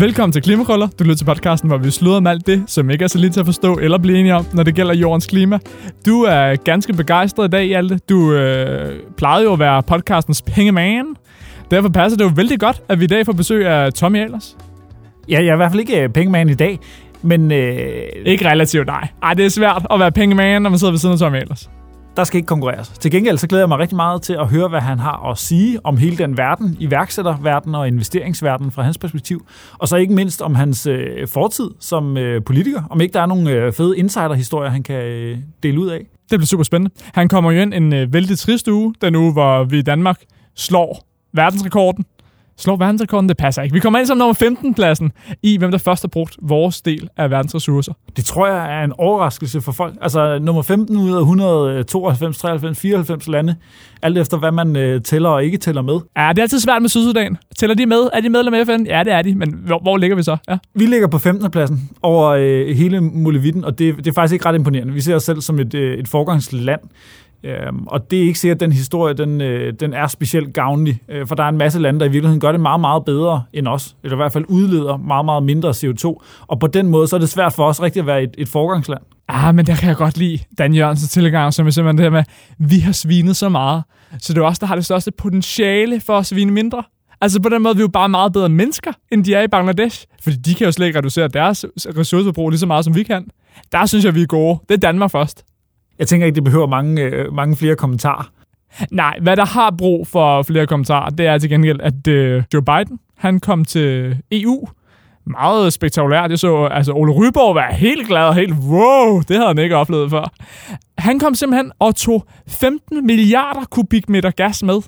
Velkommen til Klimakrøller. Du lytter til podcasten, hvor vi slutter om alt det, som ikke er så lidt til at forstå eller blive enige om, når det gælder jordens klima. Du er ganske begejstret i dag, Hjalte. Du øh, plejede jo at være podcastens pengeman. Derfor passer det jo vældig godt, at vi i dag får besøg af Tommy Ahlers. Ja, jeg er i hvert fald ikke øh, pengeman i dag, men øh, Ikke relativt, nej. Ej, det er svært at være pengeman, når man sidder ved siden af Tommy Ahlers der skal ikke konkurreres. Til gengæld så glæder jeg mig rigtig meget til at høre, hvad han har at sige om hele den verden, iværksætterverden og investeringsverden fra hans perspektiv. Og så ikke mindst om hans øh, fortid som øh, politiker. Om ikke der er nogle øh, fede insiderhistorier, han kan øh, dele ud af. Det bliver super spændende. Han kommer jo ind en øh, vældig trist uge, den uge, hvor vi i Danmark slår verdensrekorden. Slår verdensrekorden, det passer ikke. Vi kommer ind som nummer 15 pladsen i, hvem der først har brugt vores del af verdens ressourcer. Det tror jeg er en overraskelse for folk. Altså nummer 15 ud af 192, 93, 94 lande. Alt efter hvad man øh, tæller og ikke tæller med. Ja, det er altid svært med Sydsudan. Tæller de med? Er de medlem af FN? Ja, det er de, men hvor, hvor ligger vi så? Ja. Vi ligger på 15. pladsen over øh, hele Mulevitten, og det, det er faktisk ikke ret imponerende. Vi ser os selv som et, øh, et forgangsland, øhm, og det er ikke sikkert, at den historie den, øh, den er specielt gavnlig, øh, for der er en masse lande, der i virkeligheden gør det meget, meget bedre end os, eller i hvert fald udleder meget, meget mindre CO2, og på den måde så er det svært for os rigtig at være et, et forgangsland. Ah, men der kan jeg godt lide Dan Jørgensens tilgang, som er simpelthen det her med, vi har svinet så meget, så det er også der har det største potentiale for at svine mindre. Altså på den måde, vi er jo bare meget bedre mennesker, end de er i Bangladesh. Fordi de kan jo slet ikke reducere deres ressourceforbrug lige så meget, som vi kan. Der synes jeg, vi er gode. Det er Danmark først. Jeg tænker ikke, det behøver mange, øh, mange flere kommentarer. Nej, hvad der har brug for flere kommentarer, det er til gengæld, at øh, Joe Biden, han kom til EU. Meget spektakulært. Jeg så altså Ole Ryborg være helt glad og helt, wow, det havde han ikke oplevet før. Han kom simpelthen og tog 15 milliarder kubikmeter gas med.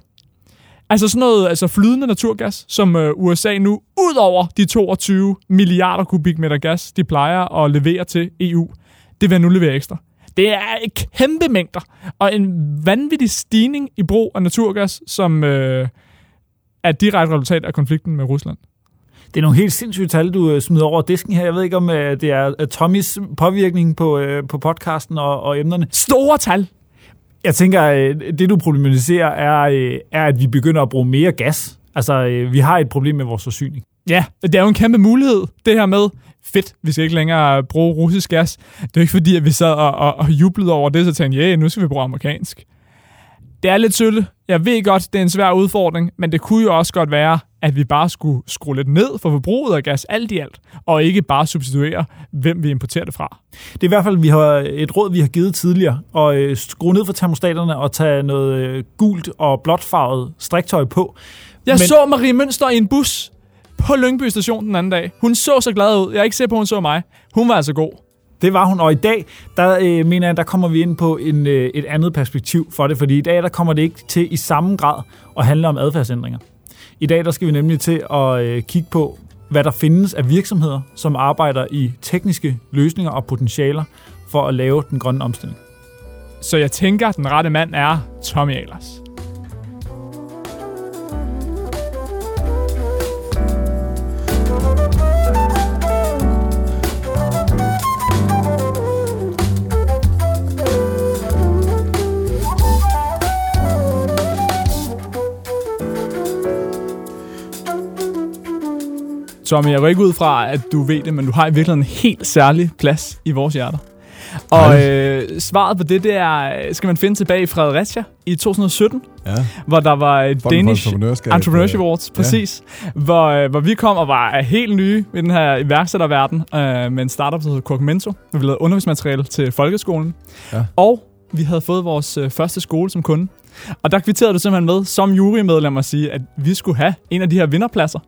Altså sådan noget altså flydende naturgas, som øh, USA nu, ud over de 22 milliarder kubikmeter gas, de plejer at levere til EU, det vil jeg nu levere ekstra. Det er kæmpe mængder, og en vanvittig stigning i brug af naturgas, som øh, er direkte resultat af konflikten med Rusland. Det er nogle helt sindssyge tal, du øh, smider over disken her. Jeg ved ikke, om øh, det er øh, Tommys påvirkning på, på podcasten og, og emnerne. Store tal! Jeg tænker, det du problematiserer er, er, at vi begynder at bruge mere gas. Altså, vi har et problem med vores forsyning. Ja, det er jo en kæmpe mulighed, det her med, fedt, vi skal ikke længere bruge russisk gas. Det er jo ikke fordi, at vi sad og, og, og jublede over det, så tænkte ja, nu skal vi bruge amerikansk. Det er lidt sølle. Jeg ved godt, det er en svær udfordring, men det kunne jo også godt være, at vi bare skulle skrue lidt ned for forbruget af gas alt i alt, og ikke bare substituere, hvem vi importerer det fra. Det er i hvert fald vi har et råd, vi har givet tidligere, og øh, skrue ned for termostaterne og tage noget øh, gult og blåtfarvet striktøj på. Jeg men... så Marie Mønster i en bus på Lyngby station den anden dag. Hun så så glad ud. Jeg er ikke sikker på, hun så mig. Hun var altså god. Det var hun, og i dag, der øh, mener jeg, der kommer vi ind på en, øh, et andet perspektiv for det, fordi i dag, der kommer det ikke til i samme grad at handle om adfærdsændringer. I dag, der skal vi nemlig til at øh, kigge på, hvad der findes af virksomheder, som arbejder i tekniske løsninger og potentialer for at lave den grønne omstilling. Så jeg tænker, at den rette mand er Tommy Ahlers. Tommy, jeg går ikke ud fra, at du ved det, men du har i virkeligheden en helt særlig plads i vores hjerter. Og øh, svaret på det, det er, skal man finde tilbage i Fredericia i 2017, Ja. hvor der var for Danish Entrepreneurship øh, Awards, præcis. Ja. Hvor, øh, hvor vi kom og var helt nye i den her iværksætterverden øh, med en startup, der hedder Corkmento. Vi lavede undervisningsmateriale til folkeskolen. Ja. Og vi havde fået vores øh, første skole som kunde. Og der kvitterede du simpelthen med, som jurymedlem at sige, at vi skulle have en af de her vinderpladser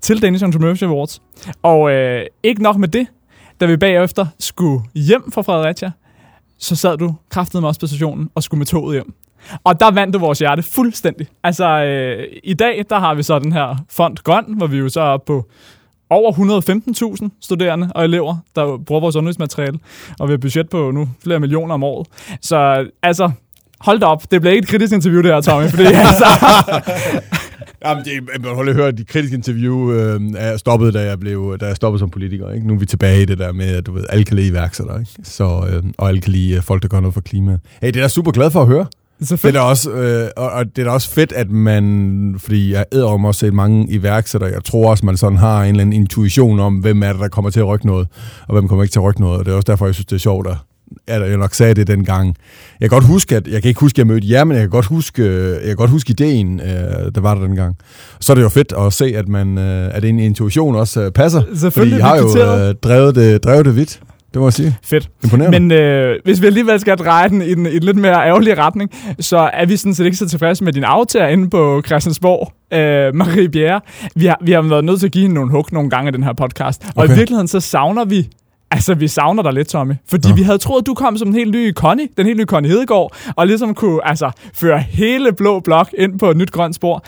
til Danish Entrepreneurship Awards. Og øh, ikke nok med det, da vi bagefter skulle hjem fra Fredericia, så sad du kraftet med os på stationen og skulle med toget hjem. Og der vandt du vores hjerte fuldstændig. Altså, øh, i dag, der har vi så den her fond Grøn, hvor vi jo så er på over 115.000 studerende og elever, der bruger vores undervisningsmateriale. Og vi har budget på nu flere millioner om året. Så altså, hold da op. Det bliver ikke et kritisk interview, det her, Tommy. Fordi, altså, Jamen, det, man holder høre, at de kritiske interview øh, er stoppet, da jeg, blev, da jeg stoppede som politiker. Ikke? Nu er vi tilbage i det der med, at du ved, alle kan lide iværksættere, ikke? Så, øh, og alle kan lide øh, folk, der gør noget for klimaet. Hey, det er jeg super glad for at høre. Det er da også, øh, og, og det er da også fedt, at man, fordi jeg æder om også set mange iværksættere, jeg tror også, man sådan har en eller anden intuition om, hvem er det, der kommer til at rykke noget, og hvem kommer ikke til at rykke noget, og det er også derfor, jeg synes, det er sjovt, at at jeg nok sagde det dengang. Jeg kan godt huske, at jeg kan ikke huske, at jeg mødte jer, men jeg kan godt huske, jeg kan godt huske ideen, øh, der var der dengang. Så er det jo fedt at se, at, man, øh, at en intuition også øh, passer. Selvfølgelig, fordi I har jo øh, drevet, det, drevet det vidt. Det må jeg sige. Fedt. Imponerende. Men øh, hvis vi alligevel skal dreje den i en, i en lidt mere ærgerlig retning, så er vi sådan set ikke så tilfredse med din aftager inde på Christiansborg, øh, Marie Bjerre. Vi har, vi har været nødt til at give hende nogle hug nogle gange i den her podcast. Og Okay. i virkeligheden så savner vi Altså, vi savner dig lidt, Tommy. Fordi Nå. vi havde troet, at du kom som en helt ny Connie, den helt nye Connie Hedegaard, og ligesom kunne altså, føre hele Blå Blok ind på et nyt grønt spor.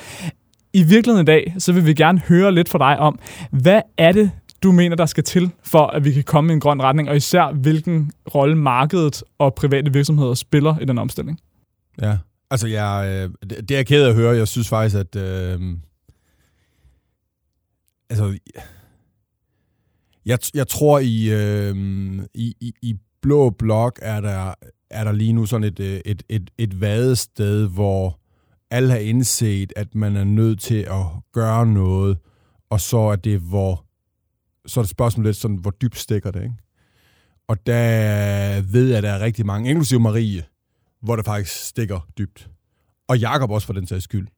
I virkeligheden i dag, så vil vi gerne høre lidt fra dig om, hvad er det, du mener, der skal til, for at vi kan komme i en grøn retning, og især hvilken rolle markedet og private virksomheder spiller i den omstilling? Ja, altså jeg, øh, det, det er jeg ked af at høre. Jeg synes faktisk, at... Øh, altså, jeg, jeg tror i, øh, i, i, i Blå Blok er der, er der lige nu sådan et, øh, et, et, et vadested, hvor alle har indset, at man er nødt til at gøre noget, og så er det, hvor så er det spørgsmålet lidt sådan, hvor dybt stikker det, ikke? Og der ved jeg, at der er rigtig mange, inklusive Marie, hvor det faktisk stikker dybt. Og Jakob også for den sags skyld.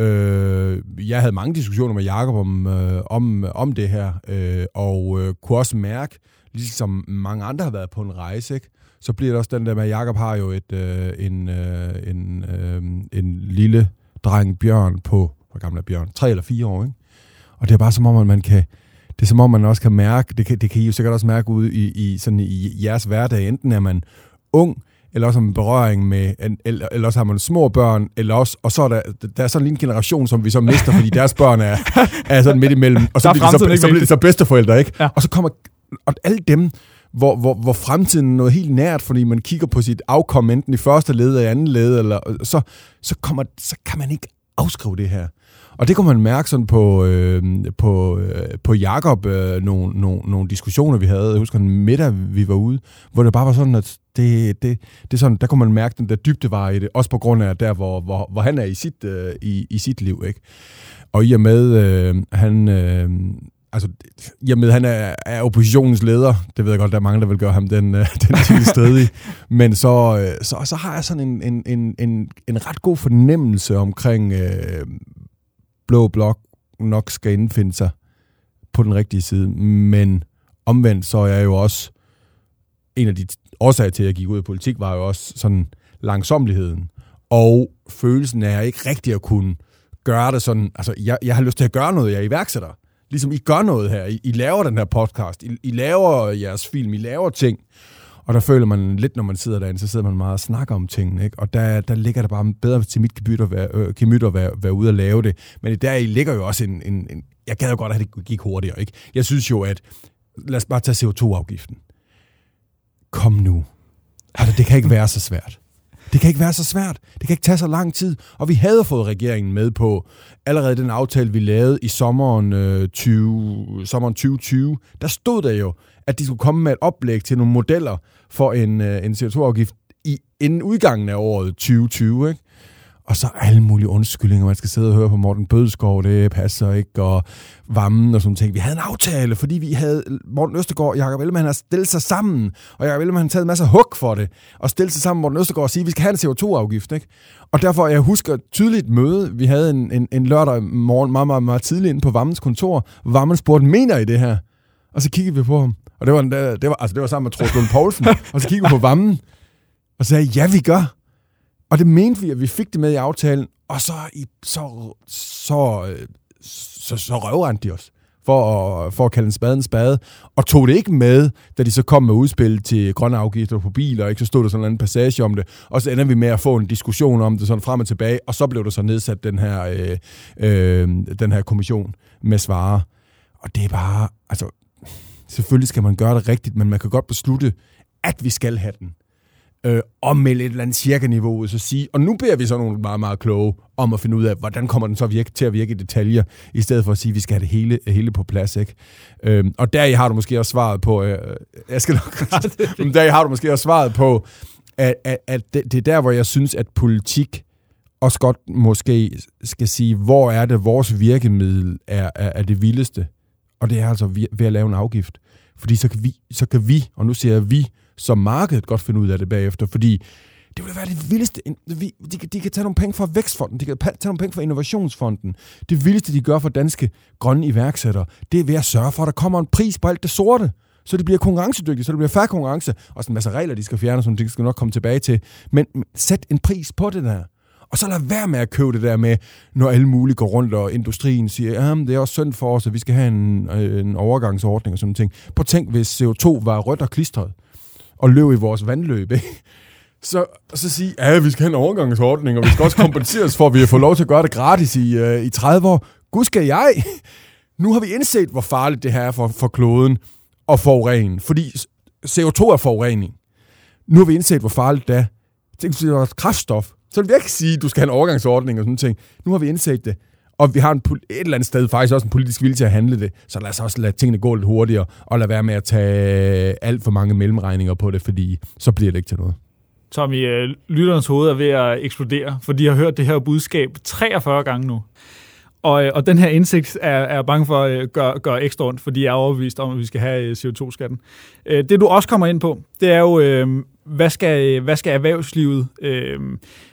Øh, jeg havde mange diskussioner med Jakob om, øh, om, om det her, øh, og øh, kunne også mærke, ligesom mange andre har været på en rejse, ikke? så bliver det også den der med, at Jakob har jo et, øh, en, øh, en, øh, en lille dreng, Bjørn, på, hvor gammel er Bjørn? Tre eller fire år, ikke? Og det er bare som om, at man kan, det er som om, man også kan mærke, det kan, det kan I jo sikkert også mærke ude i, i, sådan i jeres hverdag, enten er man ung, eller også har man berøring med, eller, eller også har man små børn, eller også, og så er der, der er sådan en generation, som vi så mister, fordi deres børn er, er sådan midt imellem, og så er bliver, de så, ikke så bliver de så bedsteforældre, ikke? Ja. Og så kommer, og alle dem, hvor, hvor, hvor fremtiden er noget helt nært, fordi man kigger på sit afkom, enten i første led eller i anden led, eller, så, så, kommer, så kan man ikke afskrive det her. Og det kunne man mærke sådan på, øh, på, øh, på Jakob, øh, nogle, nogle, nogle diskussioner, vi havde. Jeg husker en middag, vi var ude, hvor det bare var sådan, at det, det, det er sådan, der kunne man mærke den der dybde var i det, også på grund af der, hvor, hvor, hvor han er i sit, øh, i, i sit liv. Ikke? Og i og med, øh, han, øh, altså, i og med, han er, er oppositionens leder, det ved jeg godt, der er mange, der vil gøre ham den, øh, den titel stedig, men så, øh, så, så har jeg sådan en, en, en, en, en ret god fornemmelse omkring øh, Blå Blok nok skal indfinde sig på den rigtige side, men omvendt så er jeg jo også en af de årsag til, at jeg gik ud i politik, var jo også sådan langsomligheden og følelsen af ikke rigtig at kunne gøre det sådan, altså jeg, jeg har lyst til at gøre noget, jeg er iværksætter. Ligesom I gør noget her, I, I laver den her podcast, I, I laver jeres film, I laver ting, og der føler man lidt, når man sidder derinde, så sidder man meget og snakker om tingene, ikke? og der, der ligger der bare bedre til mit gemyt at være, øh, gemyt at være, være ude og lave det. Men i der i ligger jo også en, en, en... Jeg gad jo godt, at det gik hurtigere. Ikke? Jeg synes jo, at... Lad os bare tage CO2-afgiften. Kom nu. Altså, det kan ikke være så svært. Det kan ikke være så svært. Det kan ikke tage så lang tid. Og vi havde fået regeringen med på allerede den aftale, vi lavede i sommeren, øh, 20, sommeren 2020. Der stod der jo, at de skulle komme med et oplæg til nogle modeller for en, øh, en CO2-afgift i, inden udgangen af året 2020. Ikke? Og så alle mulige undskyldninger, man skal sidde og høre på Morten Bødskov, det passer ikke, og Vammen og sådan ting. Vi havde en aftale, fordi vi havde Morten Østergaard og Jacob Ellemann har stillet sig sammen, og Jacob Ellemann har taget en masse hug for det, og stillet sig sammen med Morten Østergaard og sige, at vi skal have en CO2-afgift. Ikke? Og derfor, jeg husker tydeligt møde, vi havde en, en, en lørdag morgen meget, meget, meget tidligt inde på Vammens kontor, Vammen spurgte, mener I det her? Og så kiggede vi på ham, og det var, det var, altså, det var sammen med Troels Lund Poulsen, og så kiggede vi på Vammen, og sagde, ja, vi gør. Og det mente vi, at vi fik det med i aftalen, og så, i, så, så, så, så røvrendte de os for at, for at kalde en spade en spade, og tog det ikke med, da de så kom med udspil til grønne afgifter på biler, ikke? så stod der sådan en passage om det, og så ender vi med at få en diskussion om det sådan frem og tilbage, og så blev der så nedsat den her, øh, øh, den her kommission med svare. Og det er bare, altså, selvfølgelig skal man gøre det rigtigt, men man kan godt beslutte, at vi skal have den øh, og melde et eller andet cirka-niveau ud, så sige, og nu beder vi så nogle meget, meget kloge om at finde ud af, hvordan kommer den så virke, til at virke i detaljer, i stedet for at sige, at vi skal have det hele, hele på plads. Ikke? Øh, og der har du måske også svaret på, øh, jeg skal nok, men der har du måske også svaret på, at, at, at det, det er der, hvor jeg synes, at politik også godt måske skal sige, hvor er det, vores virkemiddel er, er, er det vildeste. Og det er altså ved at lave en afgift. Fordi så kan vi, så kan vi og nu siger jeg vi, som markedet godt finde ud af det bagefter, fordi det ville være det vildeste. De, de, kan tage nogle penge fra Vækstfonden, de kan tage nogle penge fra Innovationsfonden. Det vildeste, de gør for danske grønne iværksættere, det er ved at sørge for, at der kommer en pris på alt det sorte så det bliver konkurrencedygtigt, så det bliver færre konkurrence. Og sådan en masse regler, de skal fjerne, som de skal nok komme tilbage til. Men sæt en pris på det der. Og så lad være med at købe det der med, når alle mulige går rundt, og industrien siger, ja, det er også synd for os, at vi skal have en, øh, en overgangsordning og sådan noget. Prøv tænk, hvis CO2 var rødt og klistret, og løb i vores vandløb, ikke? Så, så sige, ja, vi skal have en overgangsordning, og vi skal også kompenseres for, at vi har fået lov til at gøre det gratis i, øh, i 30 år. Gud skal jeg! Nu har vi indset, hvor farligt det her er for, for kloden og forurene, fordi CO2 er forurening. Nu har vi indset, hvor farligt det er. Tænk, hvis det var kraftstof, så vil jeg ikke sige, at du skal have en overgangsordning og sådan ting. Nu har vi indset det, og vi har en, et eller andet sted faktisk også en politisk vilje til at handle det, så lad os også lade tingene gå lidt hurtigere, og lad være med at tage alt for mange mellemregninger på det, fordi så bliver det ikke til noget. Tommy, øh, lytternes hoved er ved at eksplodere, for de har hørt det her budskab 43 gange nu. Og, øh, og den her indsigt er, er bange for øh, at gøre, gøre ekstra ondt, fordi jeg er overbevist om, at vi skal have øh, CO2-skatten. Øh, det du også kommer ind på, det er jo, hvad skal, hvad skal erhvervslivet øh,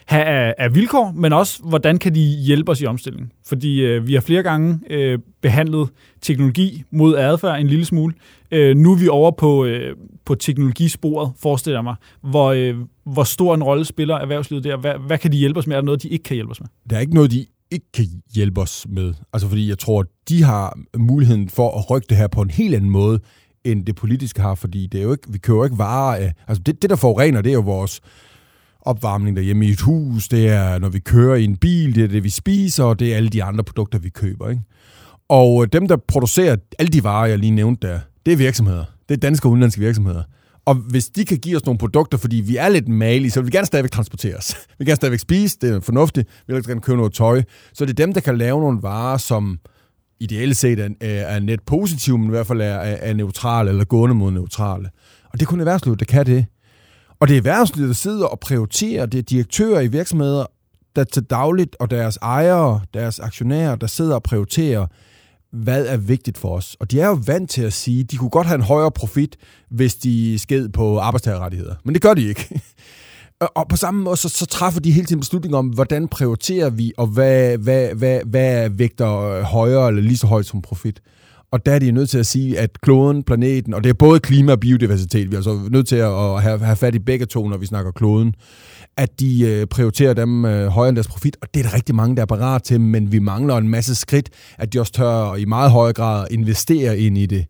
have af, af vilkår, men også, hvordan kan de hjælpe os i omstillingen? Fordi øh, vi har flere gange øh, behandlet teknologi mod adfærd en lille smule. Øh, nu er vi over på, øh, på teknologisporet, forestiller jeg mig. Hvor, øh, hvor stor en rolle spiller erhvervslivet der? Hvad, hvad kan de hjælpe os med? Er der noget, de ikke kan hjælpe os med? Der er ikke noget, de ikke kan hjælpe os med. Altså fordi jeg tror, de har muligheden for at rykke det her på en helt anden måde, end det politiske har, fordi det er jo ikke, vi køber jo ikke varer af... Altså det, det, der forurener, det er jo vores opvarmning derhjemme i et hus, det er, når vi kører i en bil, det er det, vi spiser, og det er alle de andre produkter, vi køber. Ikke? Og øh, dem, der producerer alle de varer, jeg lige nævnte der, det er virksomheder. Det er danske og udenlandske virksomheder. Og hvis de kan give os nogle produkter, fordi vi er lidt malige, så vil vi gerne stadigvæk transporteres. Vi vil gerne stadigvæk spise, det er fornuftigt. Vi vil gerne købe noget tøj. Så det er dem, der kan lave nogle varer, som ideelt set er, er net positive, men i hvert fald er, er, neutrale eller gående mod neutrale. Og det er kun erhvervslivet, der kan det. Og det er erhvervslivet, der sidder og prioriterer. Det er direktører i virksomheder, der til dagligt, og deres ejere, deres aktionærer, der sidder og prioriterer, hvad er vigtigt for os. Og de er jo vant til at sige, de kunne godt have en højere profit, hvis de sked på arbejdstagerrettigheder. Men det gør de ikke. Og på samme måde, så, så træffer de hele tiden beslutninger om, hvordan prioriterer vi, og hvad, hvad, hvad, hvad vægter øh, højere eller lige så højt som profit. Og der er de nødt til at sige, at kloden, planeten, og det er både klima og biodiversitet, vi er altså nødt til at have, have fat i begge to, når vi snakker kloden, at de øh, prioriterer dem øh, højere end deres profit, og det er der rigtig mange, der er parat til, men vi mangler en masse skridt, at de også tør i meget høj grad investere ind i det.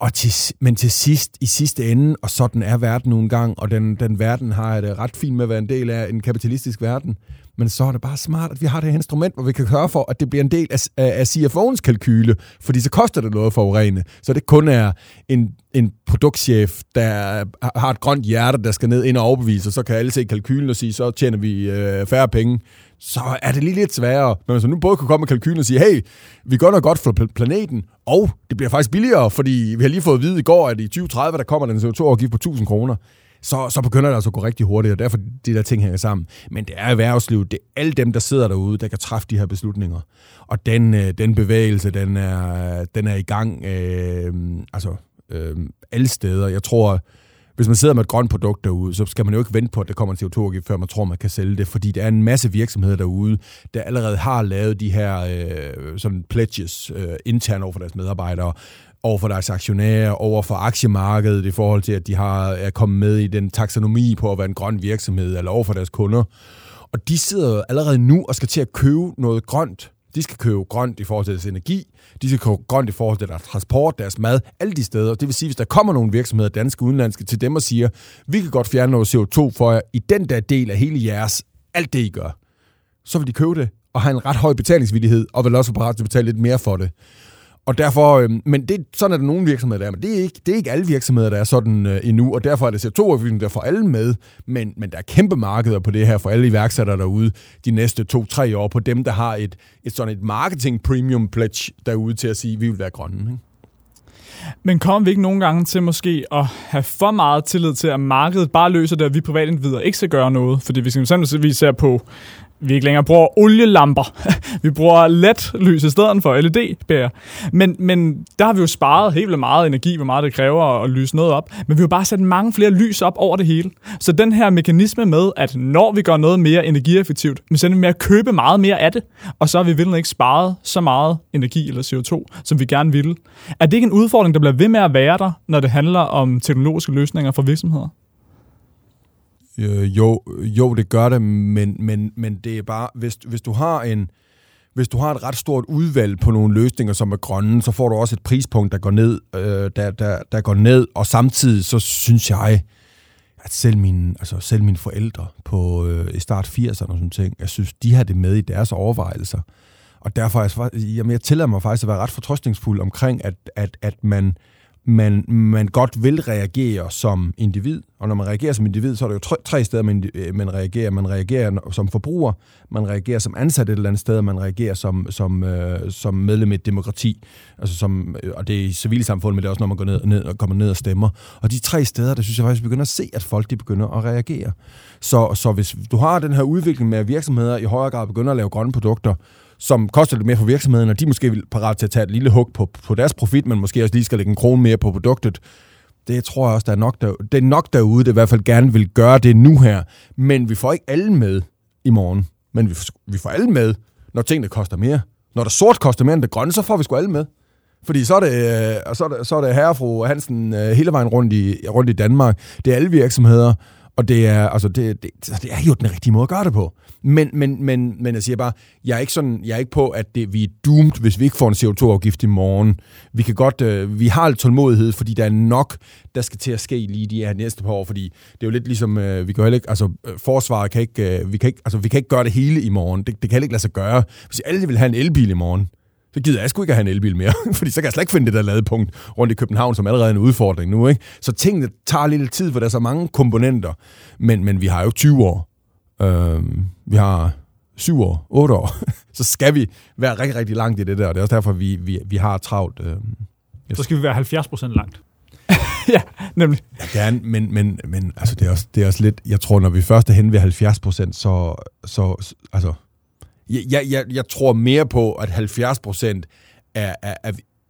Og til, men til sidst, i sidste ende, og sådan er verden nogle gang, og den, den verden har jeg det ret fint med at være en del af, en kapitalistisk verden, men så er det bare smart, at vi har det her instrument, hvor vi kan høre for, at det bliver en del af, af CFO'ens kalkyle, fordi så koster det noget for urene. Så det kun er en, en produktchef, der har et grønt hjerte, der skal ned ind og overbevise, og så kan alle se kalkylen og sige, så tjener vi øh, færre penge. Så er det lige lidt sværere. Men hvis man nu både kan komme med kalkylen og sige, hey, vi gør noget godt for planeten, og det bliver faktisk billigere, fordi vi har lige fået at vide i går, at i 2030, der kommer den CO2-afgift på 1000 kroner så, så begynder det altså at gå rigtig hurtigt, og derfor de der ting hænger sammen. Men det er erhvervslivet, det er alle dem, der sidder derude, der kan træffe de her beslutninger. Og den, øh, den bevægelse, den er, den er i gang øh, altså, øh, alle steder. Jeg tror, hvis man sidder med et grønt produkt derude, så skal man jo ikke vente på, at der kommer en CO2-afgift, før man tror, man kan sælge det, fordi der er en masse virksomheder derude, der allerede har lavet de her øh, sådan pledges øh, internt over for deres medarbejdere, over for deres aktionærer, over for aktiemarkedet i forhold til, at de har, er kommet med i den taksonomi på at være en grøn virksomhed, eller over for deres kunder. Og de sidder allerede nu og skal til at købe noget grønt. De skal købe grønt i forhold til deres energi, de skal købe grønt i forhold til deres transport, deres mad, alle de steder. Det vil sige, hvis der kommer nogle virksomheder, danske udenlandske, til dem og siger, vi kan godt fjerne noget CO2 for jer i den der del af hele jeres, alt det I gør, så vil de købe det og have en ret høj betalingsvillighed, og vil også være parat til at betale lidt mere for det. Og derfor, øh, men det, sådan er der nogle virksomheder, der er, men det er ikke, det er ikke alle virksomheder, der er sådan øh, endnu, og derfor er det CO2-afgiften, der får alle med, men, men der er kæmpe markeder på det her for alle iværksættere derude de næste to-tre år, på dem, der har et, et sådan et marketing premium pledge derude til at sige, at vi vil være grønne. Ikke? Men kommer vi ikke nogle gange til måske at have for meget tillid til, at markedet bare løser det, at vi privatindivider ikke skal gøre noget? Fordi hvis vi eksempelvis ser på vi ikke længere bruger olielamper. vi bruger LED-lys i stedet for LED-bærer. Men, men der har vi jo sparet helt vildt meget energi, hvor meget det kræver at lyse noget op. Men vi har jo bare sat mange flere lys op over det hele. Så den her mekanisme med, at når vi gør noget mere energieffektivt, så er vi med at købe meget mere af det, og så har vi virkelig ikke sparet så meget energi eller CO2, som vi gerne ville. Er det ikke en udfordring, der bliver ved med at være der, når det handler om teknologiske løsninger for virksomheder? Øh, jo, jo, det gør det, men, men, men det er bare, hvis, hvis du har en, hvis du har et ret stort udvalg på nogle løsninger, som er grønne, så får du også et prispunkt, der går ned, øh, der, der, der går ned, og samtidig så synes jeg, at selv mine, altså selv mine forældre på øh, i start 80'erne og sådan ting, jeg synes, de har det med i deres overvejelser. Og derfor er jeg, jamen, jeg tillader mig faktisk at være ret fortrøstningsfuld omkring, at, at, at man, man, man godt vil reagere som individ. Og når man reagerer som individ, så er der jo tre, tre steder, man, øh, man reagerer. Man reagerer som forbruger, man reagerer som ansat et eller andet sted, og man reagerer som, som, øh, som medlem i et demokrati. Altså som, øh, og det er i civilsamfundet, men det er også, når man går ned, ned, og kommer ned og stemmer. Og de tre steder, der synes jeg faktisk, begynder at se, at folk de begynder at reagere. Så, så hvis du har den her udvikling med, at virksomheder i højere grad begynder at lave grønne produkter, som koster lidt mere for virksomheden, og de måske er parat til at tage et lille hug på, på deres profit, men måske også lige skal lægge en krone mere på produktet. Det tror jeg også, der er nok, der, det er nok derude, det i hvert fald gerne vil gøre det nu her. Men vi får ikke alle med i morgen. Men vi, vi får alle med, når tingene koster mere. Når der sort koster mere end det grønne, så får vi sgu alle med. Fordi så er det, øh, så er det, så er det herre fru Hansen øh, hele vejen rundt i, rundt i Danmark. Det er alle virksomheder, og det er, altså det, det, det er jo den rigtige måde at gøre det på. Men, men, men, men jeg siger bare, jeg er ikke, sådan, jeg er ikke på, at det, vi er doomed, hvis vi ikke får en CO2-afgift i morgen. Vi kan godt, øh, vi har lidt tålmodighed, fordi der er nok, der skal til at ske lige de her næste par år, fordi det er jo lidt ligesom, øh, vi kan heller ikke, altså øh, forsvaret kan ikke, øh, vi kan ikke, altså vi kan ikke gøre det hele i morgen. Det, det kan heller ikke lade sig gøre. Hvis alle vil have en elbil i morgen, så gider jeg sgu ikke at have en elbil mere, fordi så kan jeg slet ikke finde det der ladepunkt rundt i København, som allerede er en udfordring nu. Ikke? Så tingene tager lidt tid, for der er så mange komponenter, men, men vi har jo 20 år. Øh, vi har 7 år, 8 år, så skal vi være rigtig, rigtig langt i det der, og det er også derfor, vi, vi, vi har travlt. Øh, så skal vi være 70 procent langt. ja, nemlig. Ja, gerne, men, men, men altså, det, er også, det er også lidt, jeg tror, når vi først er hen ved 70 procent, så, så, altså, jeg, jeg, jeg tror mere på, at 70 procent er, er,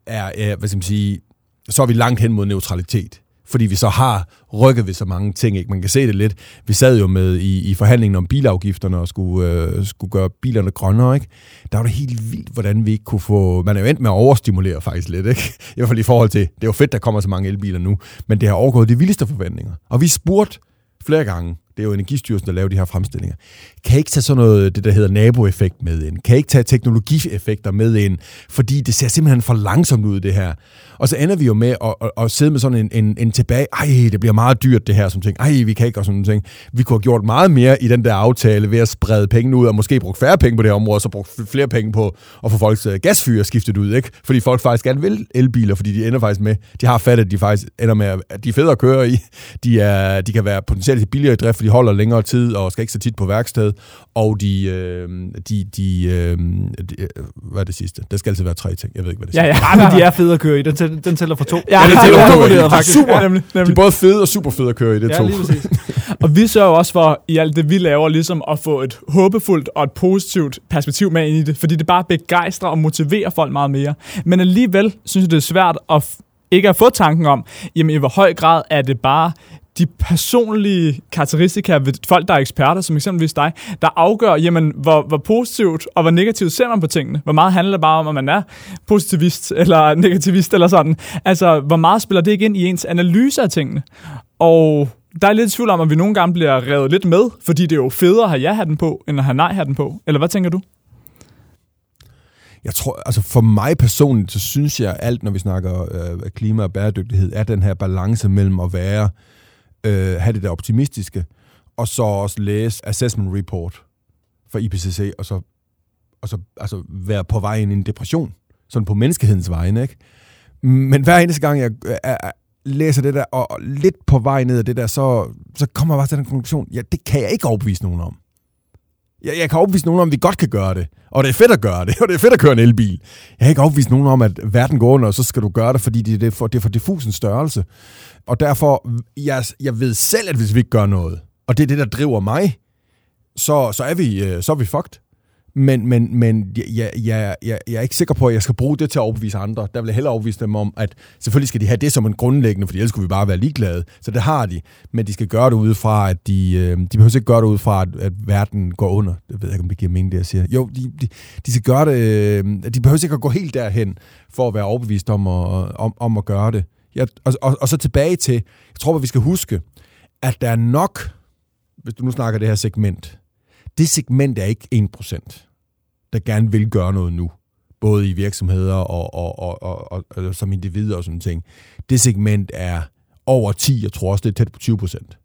er, er, hvad skal man sige, så er vi langt hen mod neutralitet fordi vi så har rykket ved så mange ting. Ikke? Man kan se det lidt. Vi sad jo med i, i forhandlingen om bilafgifterne og skulle, øh, skulle gøre bilerne grønnere. Ikke? Der var det helt vildt, hvordan vi ikke kunne få... Man er jo endt med at overstimulere faktisk lidt. Ikke? I hvert fald i forhold til... Det er jo fedt, der kommer så mange elbiler nu. Men det har overgået de vildeste forventninger. Og vi spurgte flere gange det er jo Energistyrelsen, der laver de her fremstillinger, kan I ikke tage sådan noget, det der hedder naboeffekt med ind? Kan I ikke tage teknologieffekter med ind? Fordi det ser simpelthen for langsomt ud, det her. Og så ender vi jo med at, at, at sidde med sådan en, en, en tilbage, ej, det bliver meget dyrt det her, som ting. Ej, vi kan ikke, og sådan ting. Vi kunne have gjort meget mere i den der aftale ved at sprede pengene ud, og måske bruge færre penge på det her område, og så bruge flere penge på at få folks øh, gasfyre skiftet ud, ikke? Fordi folk faktisk gerne vil elbiler, fordi de ender faktisk med, de har fattet, at de faktisk ender med, at de er federe at køre i, de, er, de kan være potentielt billigere i drift, de holder længere tid og skal ikke så tit på værksted, og de, øh, de, de, øh, de, øh, hvad er det sidste? Der skal altid være tre ting, jeg ved ikke, hvad det er. Ja, ja, ja, men de er fede at køre i, den, tæller, den tæller for to. Ja, ja den tæller for to, ja. faktisk. Super, ja, nemlig, nemlig. De er både fede og super fede at køre i, det ja, to. Lige præcis. og vi sørger også for, i alt det vi laver, ligesom at få et håbefuldt og et positivt perspektiv med ind i det, fordi det bare begejstrer og motiverer folk meget mere. Men alligevel synes jeg, det er svært at ikke at få tanken om, jamen i hvor høj grad er det bare de personlige karakteristika ved folk, der er eksperter, som eksempelvis dig, der afgør, jamen, hvor, hvor positivt og hvor negativt ser man på tingene. Hvor meget handler det bare om, at man er positivist eller negativist eller sådan. Altså, hvor meget spiller det ikke ind i ens analyse af tingene? Og der er lidt tvivl om, at vi nogle gange bliver revet lidt med, fordi det er jo federe at have ja-hatten på, end at have nej-hatten på. Eller hvad tænker du? Jeg tror, altså for mig personligt, så synes jeg alt, når vi snakker øh, klima og bæredygtighed, er den her balance mellem at være øh, øh, have det der optimistiske, og så også læse assessment report for IPCC, og så, og så altså, være på vej ind i en depression, sådan på menneskehedens vegne, ikke? Men hver eneste gang, jeg øh, er, er, læser det der, og, og lidt på vej ned af det der, så, så kommer jeg bare til den konklusion, ja, det kan jeg ikke overbevise nogen om. Jeg, jeg kan overbevise nogen om, at vi godt kan gøre det. Og det er fedt at gøre det, og det er fedt at køre en elbil. Jeg kan ikke overbevise nogen om, at verden går under, og så skal du gøre det, fordi det er for, det er for diffus en størrelse. Og derfor, jeg, jeg ved selv, at hvis vi ikke gør noget, og det er det, der driver mig, så, så, er, vi, øh, så er vi fucked. Men, men, men jeg, jeg, jeg, jeg er ikke sikker på, at jeg skal bruge det til at overbevise andre. Der vil jeg hellere overbevise dem om, at selvfølgelig skal de have det som en grundlæggende, for ellers skulle vi bare være ligeglade. Så det har de. Men de skal gøre det ud fra, at de, øh, de behøver ikke gøre det ud fra, at, at verden går under. Det ved jeg ikke, om det giver mening, det jeg siger. Jo, de, de, de skal gøre det. Øh, de behøver ikke at gå helt derhen, for at være overbevist om at, om, om at gøre det. Jeg, og, og, og så tilbage til, jeg tror, at vi skal huske, at der er nok, hvis du nu snakker det her segment, det segment er ikke 1% der gerne vil gøre noget nu. Både i virksomheder og, og, og, og, og, og som individer og sådan ting. Det segment er over 10, jeg tror også, det er tæt på 20 procent.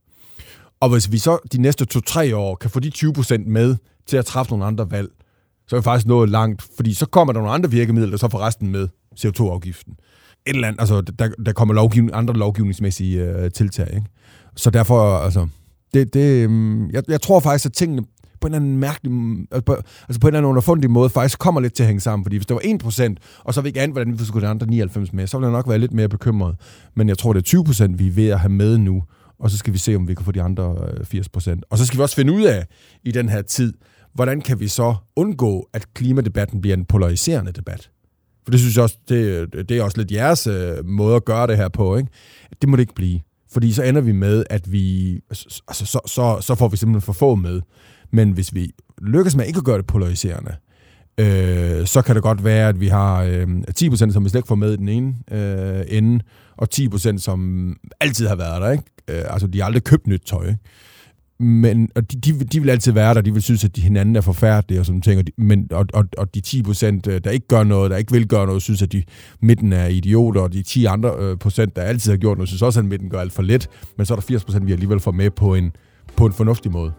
Og hvis vi så de næste 2-3 år kan få de 20 procent med til at træffe nogle andre valg, så er vi faktisk nået langt, fordi så kommer der nogle andre virkemidler, der så får resten med CO2-afgiften. Et eller andet, altså der, der kommer lovgivning, andre lovgivningsmæssige øh, tiltag. Ikke? Så derfor, altså, det, det, øhm, jeg, jeg tror faktisk, at tingene på en eller anden mærkelig, altså på, altså på en eller anden underfundig måde faktisk kommer lidt til at hænge sammen. Fordi hvis det var 1%, og så vi ikke andet, hvordan vi skulle de andre 99 med, så ville jeg nok være lidt mere bekymret. Men jeg tror, det er 20%, vi er ved at have med nu. Og så skal vi se, om vi kan få de andre øh, 80%. Og så skal vi også finde ud af i den her tid, hvordan kan vi så undgå, at klimadebatten bliver en polariserende debat? For det synes jeg også, det, øh, det er også lidt jeres øh, måde at gøre det her på. Ikke? Det må det ikke blive. Fordi så ender vi med, at vi, altså, så, så, så får vi simpelthen for få med. Men hvis vi lykkes med ikke at gøre det polariserende, øh, så kan det godt være, at vi har øh, 10%, som vi slet ikke får med i den ene øh, ende, og 10%, som altid har været der. Ikke? Øh, altså, de har aldrig købt nyt tøj. Ikke? Men og de, de, de vil altid være der, de vil synes, at de hinanden er forfærdelige og sådan ting, og de, men, og, og, og de 10 procent, øh, der ikke gør noget, der ikke vil gøre noget, synes, at de midten er idioter, og de 10 andre øh, procent, der altid har gjort noget, synes også, at midten gør alt for let, men så er der 80 procent, vi alligevel får med på en, på en fornuftig måde.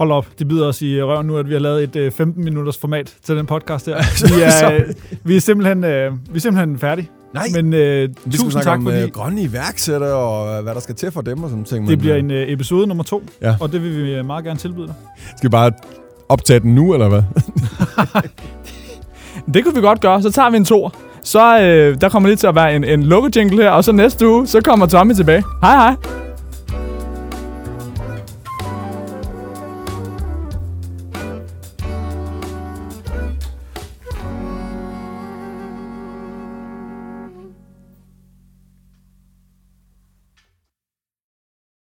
Hold op, det bider os i røven nu, at vi har lavet et 15-minutters øh, format til den podcast her. Vi er, øh, vi er, simpelthen, øh, vi er simpelthen færdige. Nej, Men øh, vi tusind tak, om fordi... Øh, grønne iværksættere og hvad der skal til for dem og sådan ting. Det bliver en øh, episode nummer to, ja. og det vil vi meget gerne tilbyde dig. Skal vi bare optage den nu, eller hvad? det kunne vi godt gøre. Så tager vi en tor. Så øh, der kommer lige til at være en, en lukket jingle her, og så næste uge, så kommer Tommy tilbage. Hej hej!